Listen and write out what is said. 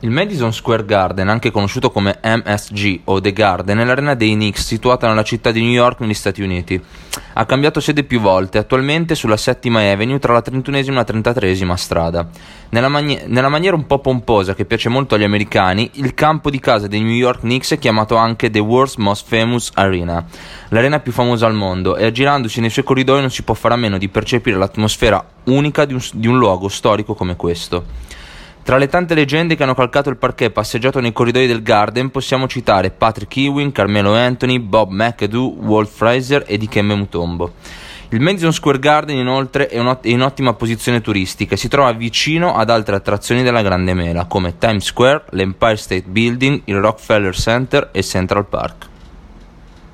Il Madison Square Garden, anche conosciuto come MSG o The Garden, è l'arena dei Knicks situata nella città di New York negli Stati Uniti. Ha cambiato sede più volte, attualmente sulla settima Avenue tra la 31esima e la 33esima strada. Nella, mani- nella, maniera un po' pomposa che piace molto agli americani, il campo di casa dei New York Knicks è chiamato anche The World's Most Famous Arena, l'arena più famosa al mondo, e aggirandosi nei suoi corridoi non si può fare a meno di percepire l'atmosfera unica di un, di un luogo storico come questo. Tra le tante leggende che hanno calcato il parquet passeggiato nei corridoi del Garden possiamo citare Patrick Ewing, Carmelo Anthony, Bob McAdoo, Walt Fraser e Dikembe Mutombo. Il Madison Square Garden inoltre è, in ottima posizione turistica e si trova vicino ad altre attrazioni della Grande Mela come Times Square, l'Empire State Building, il Rockefeller Center e Central Park.